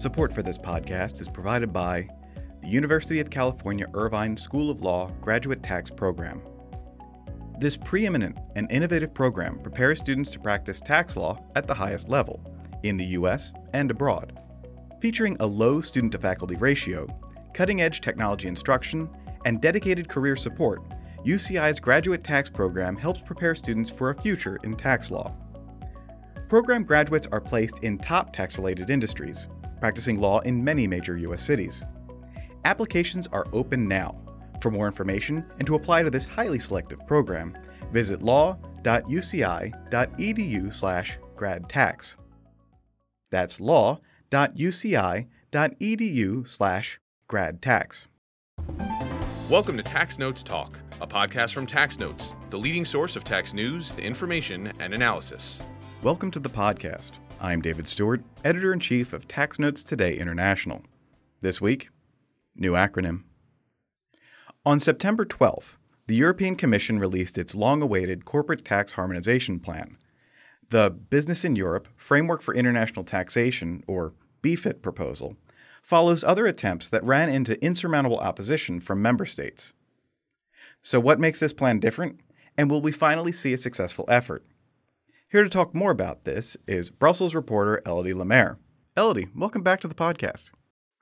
Support for this podcast is provided by the University of California Irvine School of Law Graduate Tax Program. This preeminent and innovative program prepares students to practice tax law at the highest level, in the U.S. and abroad. Featuring a low student to faculty ratio, cutting edge technology instruction, and dedicated career support, UCI's graduate tax program helps prepare students for a future in tax law. Program graduates are placed in top tax related industries, practicing law in many major U.S. cities. Applications are open now. For more information and to apply to this highly selective program, visit law.uci.edu/gradtax. That's law.uci.edu/gradtax. Welcome to Tax Notes Talk, a podcast from Tax Notes, the leading source of tax news, information, and analysis. Welcome to the podcast. I'm David Stewart, editor in chief of Tax Notes Today International. This week, new acronym. On September 12th, the European Commission released its long awaited Corporate Tax Harmonization Plan. The Business in Europe Framework for International Taxation, or BEFIT proposal, follows other attempts that ran into insurmountable opposition from member states. So, what makes this plan different? And will we finally see a successful effort? Here to talk more about this is Brussels reporter Elodie Lamer. Elodie, welcome back to the podcast.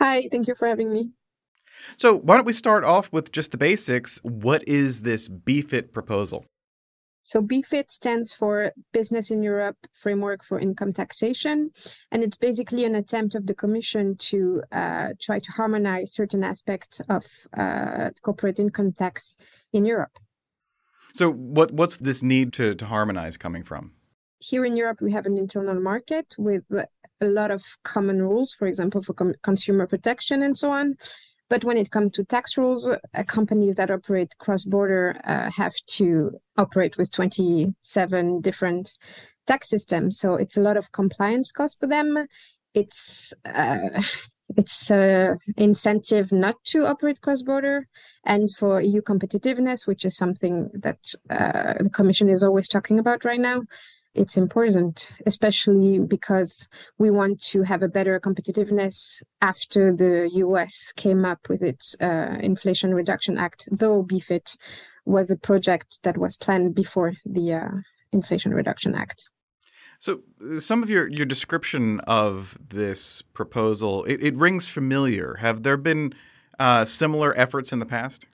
Hi, thank you for having me. So, why don't we start off with just the basics? What is this BEFIT proposal? So BEFIT stands for Business in Europe Framework for Income Taxation, and it's basically an attempt of the Commission to uh, try to harmonize certain aspects of uh, corporate income tax in Europe. So, what what's this need to to harmonize coming from? Here in Europe, we have an internal market with a lot of common rules, for example, for com- consumer protection and so on. But when it comes to tax rules, uh, companies that operate cross border uh, have to operate with 27 different tax systems. So it's a lot of compliance cost for them. It's uh, it's an incentive not to operate cross border and for EU competitiveness, which is something that uh, the Commission is always talking about right now it's important, especially because we want to have a better competitiveness after the US came up with its uh, Inflation Reduction Act, though BEFIT was a project that was planned before the uh, Inflation Reduction Act. So, some of your, your description of this proposal, it, it rings familiar. Have there been uh, similar efforts in the past?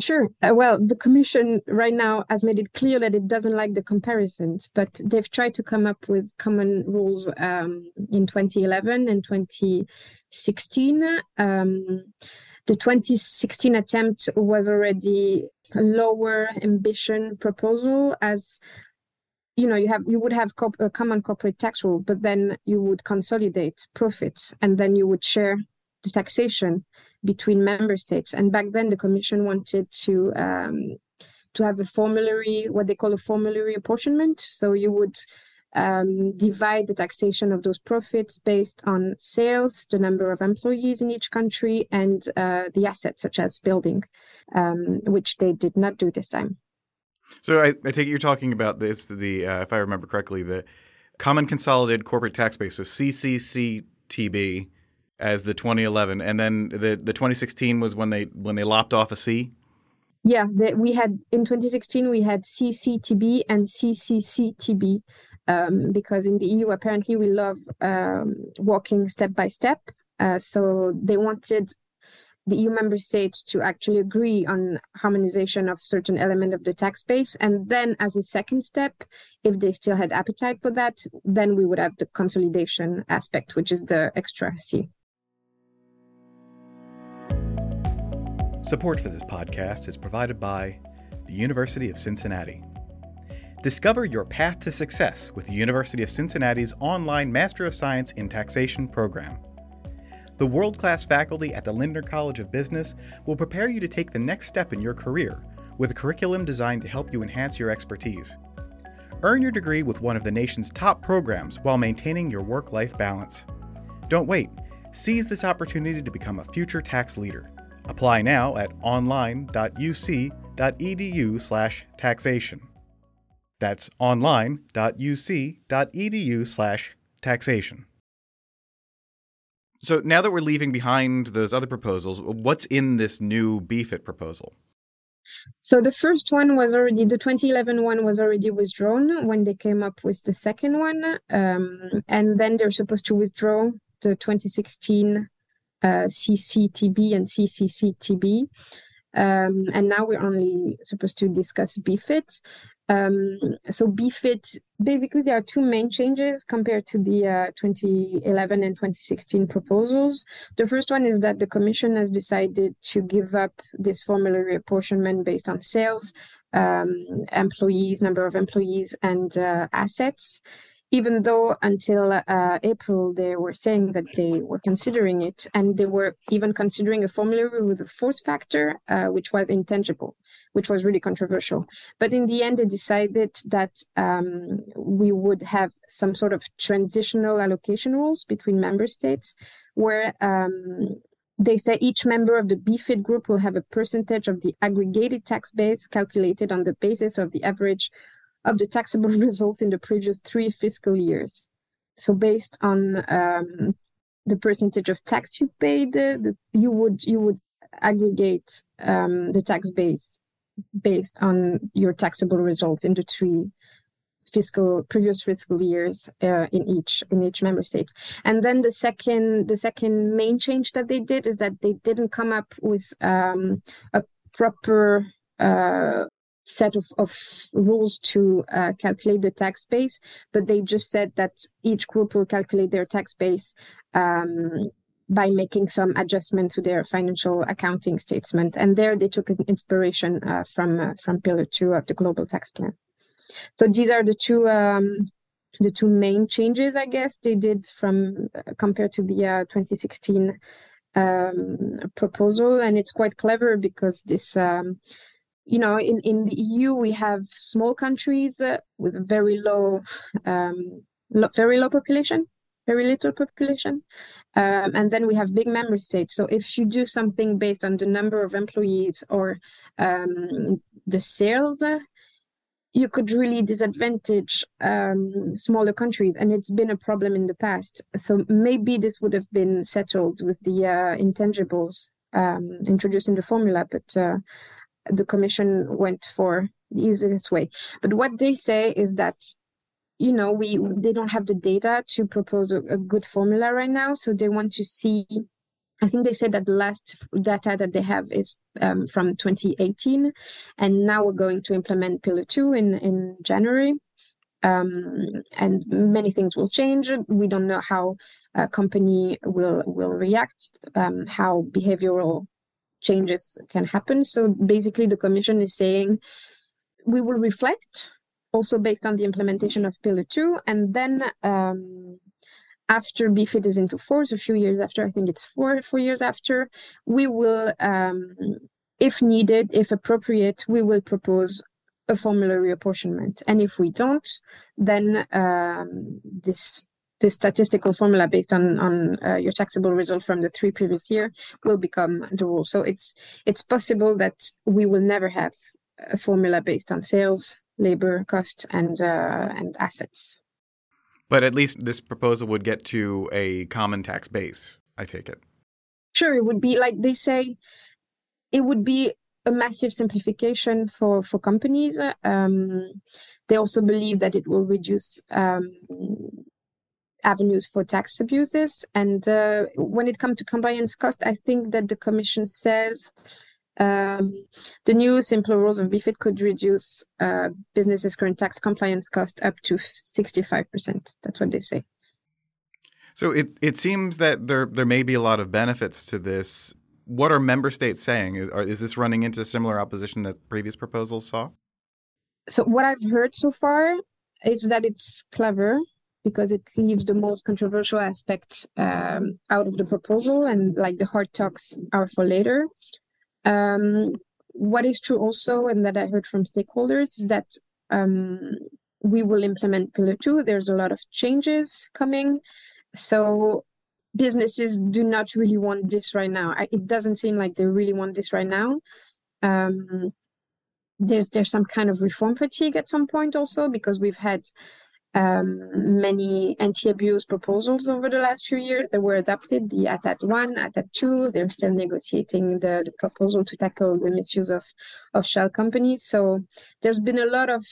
Sure. Uh, well, the Commission right now has made it clear that it doesn't like the comparisons, but they've tried to come up with common rules um, in 2011 and 2016. Um, the 2016 attempt was already a lower ambition proposal as you know you have you would have a common corporate tax rule but then you would consolidate profits and then you would share the taxation between member states. And back then, the Commission wanted to um, to have a formulary, what they call a formulary apportionment. So you would um, divide the taxation of those profits based on sales, the number of employees in each country, and uh, the assets such as building, um, which they did not do this time. So I, I take it you're talking about this, the uh, if I remember correctly, the Common Consolidated Corporate Tax Base, so CCCTB, as the 2011, and then the the 2016 was when they when they lopped off a C. Yeah, the, we had in 2016 we had CCTB and CCCTB um, because in the EU apparently we love um, walking step by step. Uh, so they wanted the EU member states to actually agree on harmonization of certain element of the tax base. And then as a second step, if they still had appetite for that, then we would have the consolidation aspect, which is the extra C. Support for this podcast is provided by the University of Cincinnati. Discover your path to success with the University of Cincinnati's online Master of Science in Taxation program. The world class faculty at the Lindner College of Business will prepare you to take the next step in your career with a curriculum designed to help you enhance your expertise. Earn your degree with one of the nation's top programs while maintaining your work life balance. Don't wait. Seize this opportunity to become a future tax leader. Apply now at online.uc.edu/taxation. That's online.uc.edu/taxation. So now that we're leaving behind those other proposals, what's in this new BEFIT proposal? So the first one was already the 2011 one was already withdrawn when they came up with the second one, um, and then they're supposed to withdraw the 2016 uh, CCTB and CCCTB. Um, and now we're only supposed to discuss BEFIT. Um, so BEFIT, basically there are two main changes compared to the uh, 2011 and 2016 proposals. The first one is that the Commission has decided to give up this formulary apportionment based on sales, um, employees, number of employees, and uh, assets even though until uh, April they were saying that they were considering it, and they were even considering a formulary with a force factor, uh, which was intangible, which was really controversial. But in the end, they decided that um, we would have some sort of transitional allocation rules between member states, where um, they say each member of the BEFIT group will have a percentage of the aggregated tax base calculated on the basis of the average of the taxable results in the previous three fiscal years. So based on um, the percentage of tax you paid, uh, the, you would you would aggregate um, the tax base based on your taxable results in the three fiscal previous fiscal years uh, in each in each member state and then the second the second main change that they did is that they didn't come up with um, a proper uh, set of, of rules to uh, calculate the tax base, but they just said that each group will calculate their tax base um, by making some adjustment to their financial accounting statement. And there they took inspiration uh, from uh, from Pillar Two of the Global Tax Plan. So these are the two um, the two main changes, I guess, they did from uh, compared to the uh, 2016 um, proposal, and it's quite clever because this um, you know, in, in the EU, we have small countries uh, with very low, um, lo- very low population, very little population. Um, and then we have big member states. So if you do something based on the number of employees or um, the sales, uh, you could really disadvantage um, smaller countries. And it's been a problem in the past. So maybe this would have been settled with the uh, intangibles um, introduced in the formula. But uh, the commission went for the easiest way. But what they say is that you know we they don't have the data to propose a, a good formula right now, so they want to see. I think they said that the last data that they have is um, from 2018, and now we're going to implement Pillar Two in in January. Um, and many things will change. We don't know how a company will will react, um, how behavioral changes can happen. So basically, the Commission is saying we will reflect also based on the implementation of Pillar 2, and then um, after BEFIT is into force, a few years after, I think it's four, four years after, we will, um, if needed, if appropriate, we will propose a formulary apportionment. And if we don't, then um, this this statistical formula based on on uh, your taxable result from the three previous year will become the rule. So it's it's possible that we will never have a formula based on sales, labor cost, and uh, and assets. But at least this proposal would get to a common tax base. I take it. Sure, it would be like they say. It would be a massive simplification for for companies. Um, they also believe that it will reduce um, avenues for tax abuses. And uh, when it comes to compliance cost, I think that the Commission says um, the new simpler rules of BEFIT could reduce uh, businesses' current tax compliance cost up to 65%. That's what they say. So it, it seems that there there may be a lot of benefits to this. What are member states saying? Is, are, is this running into similar opposition that previous proposals saw? So what I've heard so far is that it's clever because it leaves the most controversial aspects um, out of the proposal and like the hard talks are for later. Um, what is true also, and that I heard from stakeholders, is that um, we will implement Pillar 2. There's a lot of changes coming. So businesses do not really want this right now. I, it doesn't seem like they really want this right now. Um, there's there's some kind of reform fatigue at some point also because we've had um, many anti-abuse proposals over the last few years that were adopted. The ATAD one, ATAD two. They're still negotiating the, the proposal to tackle the misuse of of shell companies. So there's been a lot of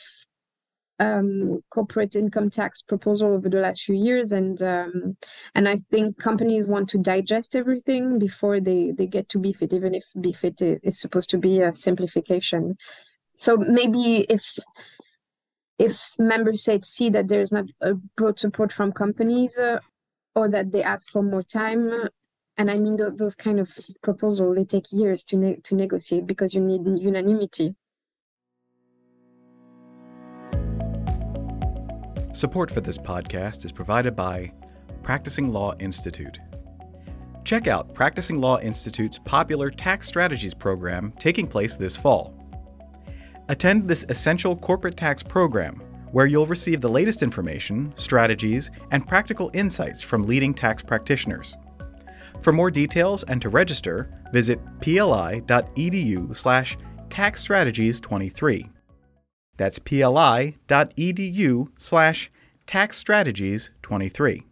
um, corporate income tax proposal over the last few years, and um, and I think companies want to digest everything before they they get to BEFIT, even if BEFIT is supposed to be a simplification. So maybe if if member states see that there's not a broad support from companies uh, or that they ask for more time and i mean those, those kind of proposals they take years to ne- to negotiate because you need unanimity. Support for this podcast is provided by practicing law institute. Check out practicing law institute's popular tax strategies program taking place this fall Attend this essential corporate tax program, where you'll receive the latest information, strategies, and practical insights from leading tax practitioners. For more details and to register, visit pli.edu slash taxstrategies23. That's pli.edu slash taxstrategies23.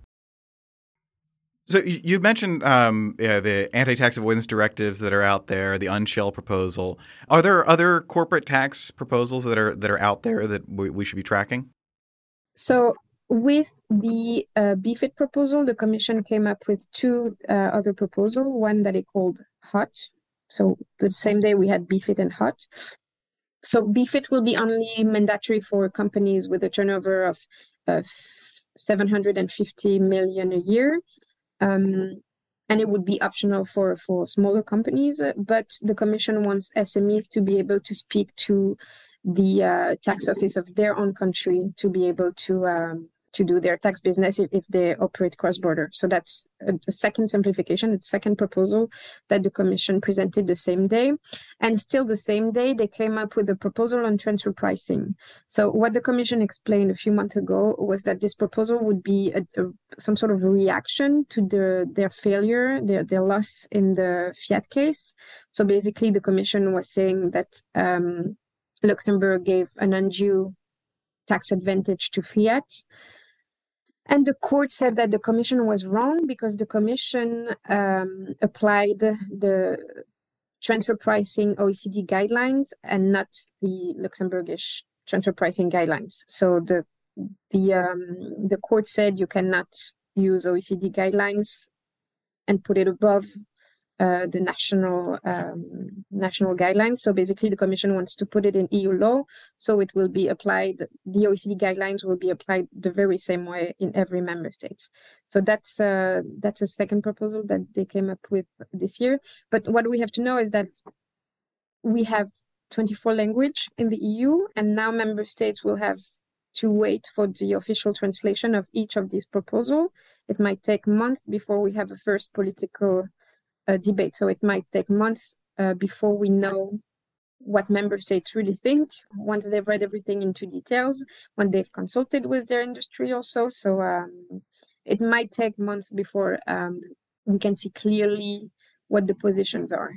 So you mentioned um, yeah, the anti-tax avoidance directives that are out there, the Unshell proposal. Are there other corporate tax proposals that are that are out there that we, we should be tracking? So with the uh, BEFIT proposal, the Commission came up with two uh, other proposals. One that it called HOT. So the same day we had BEFIT and HOT. So BEFIT will be only mandatory for companies with a turnover of uh, 750 million a year um, and it would be optional for for smaller companies. But the commission wants SMEs to be able to speak to the uh, tax office of their own country to be able to um, to do their tax business if, if they operate cross border. So that's a, second simplification, a second proposal that the Commission presented the same day. And still the same day, they came up with a proposal on transfer pricing. So what the Commission explained a few months ago was that this proposal would be a, a, some sort of reaction to the, their failure, their, their loss in the Fiat case. So basically, the Commission was saying that um, Luxembourg gave an undue tax advantage to Fiat and the court said that the commission was wrong because the commission um, applied the transfer pricing OECD guidelines and not the Luxembourgish transfer pricing guidelines. So the the um, the court said you cannot use OECD guidelines and put it above uh, the national um, national guidelines. So basically, the Commission wants to put it in EU law, so it will be applied. The OECD guidelines will be applied the very same way in every member state. So that's uh, that's a second proposal that they came up with this year. But what we have to know is that we have 24 language in the EU, and now member states will have to wait for the official translation of each of these proposals. It might take months before we have a first political debate. So it might take months uh, before we know what member states really think once they've read everything into details, when they've consulted with their industry also. So um, it might take months before um, we can see clearly what the positions are.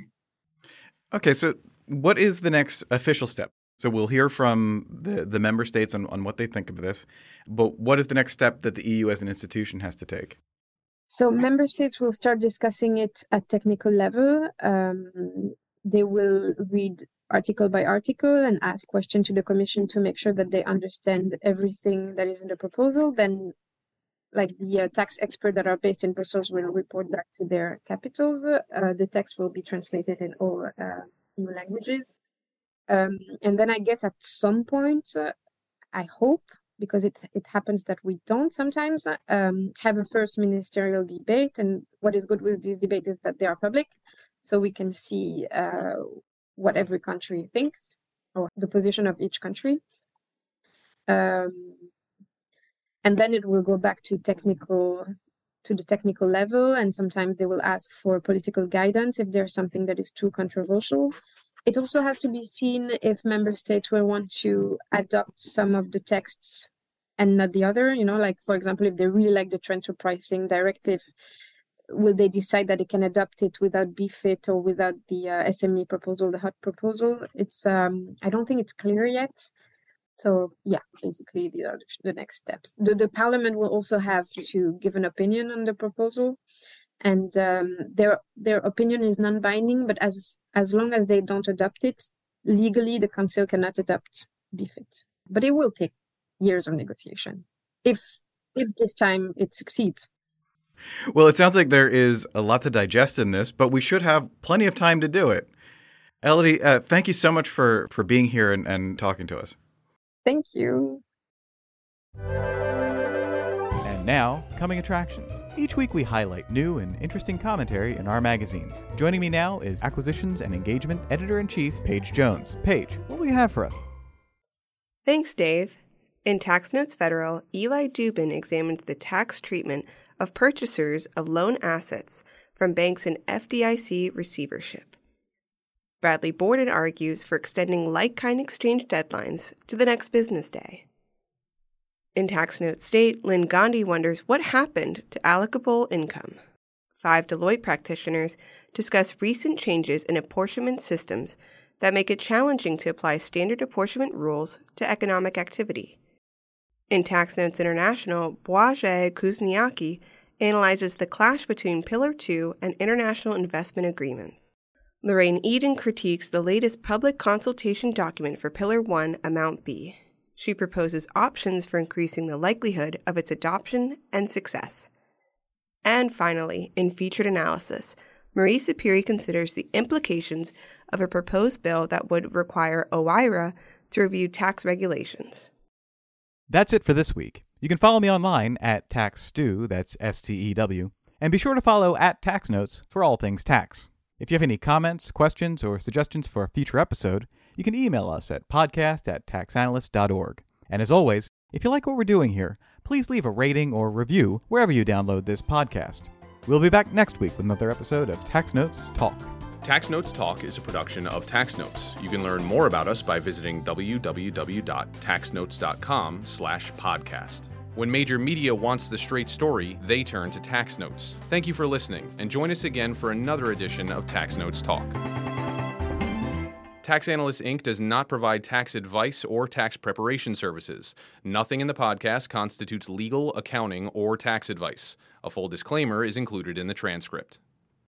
Okay, so what is the next official step? So we'll hear from the, the member states on, on what they think of this, but what is the next step that the EU as an institution has to take? So member states will start discussing it at technical level. Um, they will read article by article and ask questions to the commission to make sure that they understand everything that is in the proposal. Then, like the uh, tax experts that are based in Brussels will report back to their capitals. Uh, the text will be translated in all uh, new languages. Um, and then I guess at some point, I hope because it it happens that we don't sometimes um, have a first ministerial debate. And what is good with these debates is that they are public, so we can see uh, what every country thinks or the position of each country. Um, and then it will go back to technical to the technical level and sometimes they will ask for political guidance if there's something that is too controversial it also has to be seen if member states will want to adopt some of the texts and not the other. You know, like for example, if they really like the transfer pricing directive, will they decide that they can adopt it without BEFIT or without the uh, SME proposal, the HOT proposal? It's um, I don't think it's clear yet. So yeah, basically these are the next steps. The, the parliament will also have to give an opinion on the proposal, and um, their their opinion is non-binding. But as as long as they don't adopt it legally, the council cannot adopt BEFIT. But it will take years of negotiation if if this time it succeeds. Well, it sounds like there is a lot to digest in this, but we should have plenty of time to do it. Elodie, uh, thank you so much for for being here and, and talking to us. Thank you. Now, coming attractions. Each week we highlight new and interesting commentary in our magazines. Joining me now is Acquisitions and Engagement Editor in Chief, Paige Jones. Paige, what will you have for us? Thanks, Dave. In Tax Notes Federal, Eli Dubin examines the tax treatment of purchasers of loan assets from banks in FDIC receivership. Bradley Borden argues for extending like kind exchange deadlines to the next business day. In Tax Note State, Lynn Gandhi wonders what happened to allocable income. Five Deloitte practitioners discuss recent changes in apportionment systems that make it challenging to apply standard apportionment rules to economic activity. In Tax Notes International, Błażej Kuzniacki analyzes the clash between Pillar 2 and international investment agreements. Lorraine Eden critiques the latest public consultation document for Pillar 1, Amount B. She proposes options for increasing the likelihood of its adoption and success. And finally, in featured analysis, Marie Sapirie considers the implications of a proposed bill that would require OIRA to review tax regulations. That's it for this week. You can follow me online at TaxStew, that's S T E W, and be sure to follow at Tax Notes for all things tax. If you have any comments, questions, or suggestions for a future episode, you can email us at podcast at taxanalyst.org. And as always, if you like what we're doing here, please leave a rating or review wherever you download this podcast. We'll be back next week with another episode of Tax Notes Talk. Tax Notes Talk is a production of Tax Notes. You can learn more about us by visiting www.taxnotes.com slash podcast. When major media wants the straight story, they turn to Tax Notes. Thank you for listening, and join us again for another edition of Tax Notes Talk. Tax Analysts Inc. does not provide tax advice or tax preparation services. Nothing in the podcast constitutes legal, accounting, or tax advice. A full disclaimer is included in the transcript.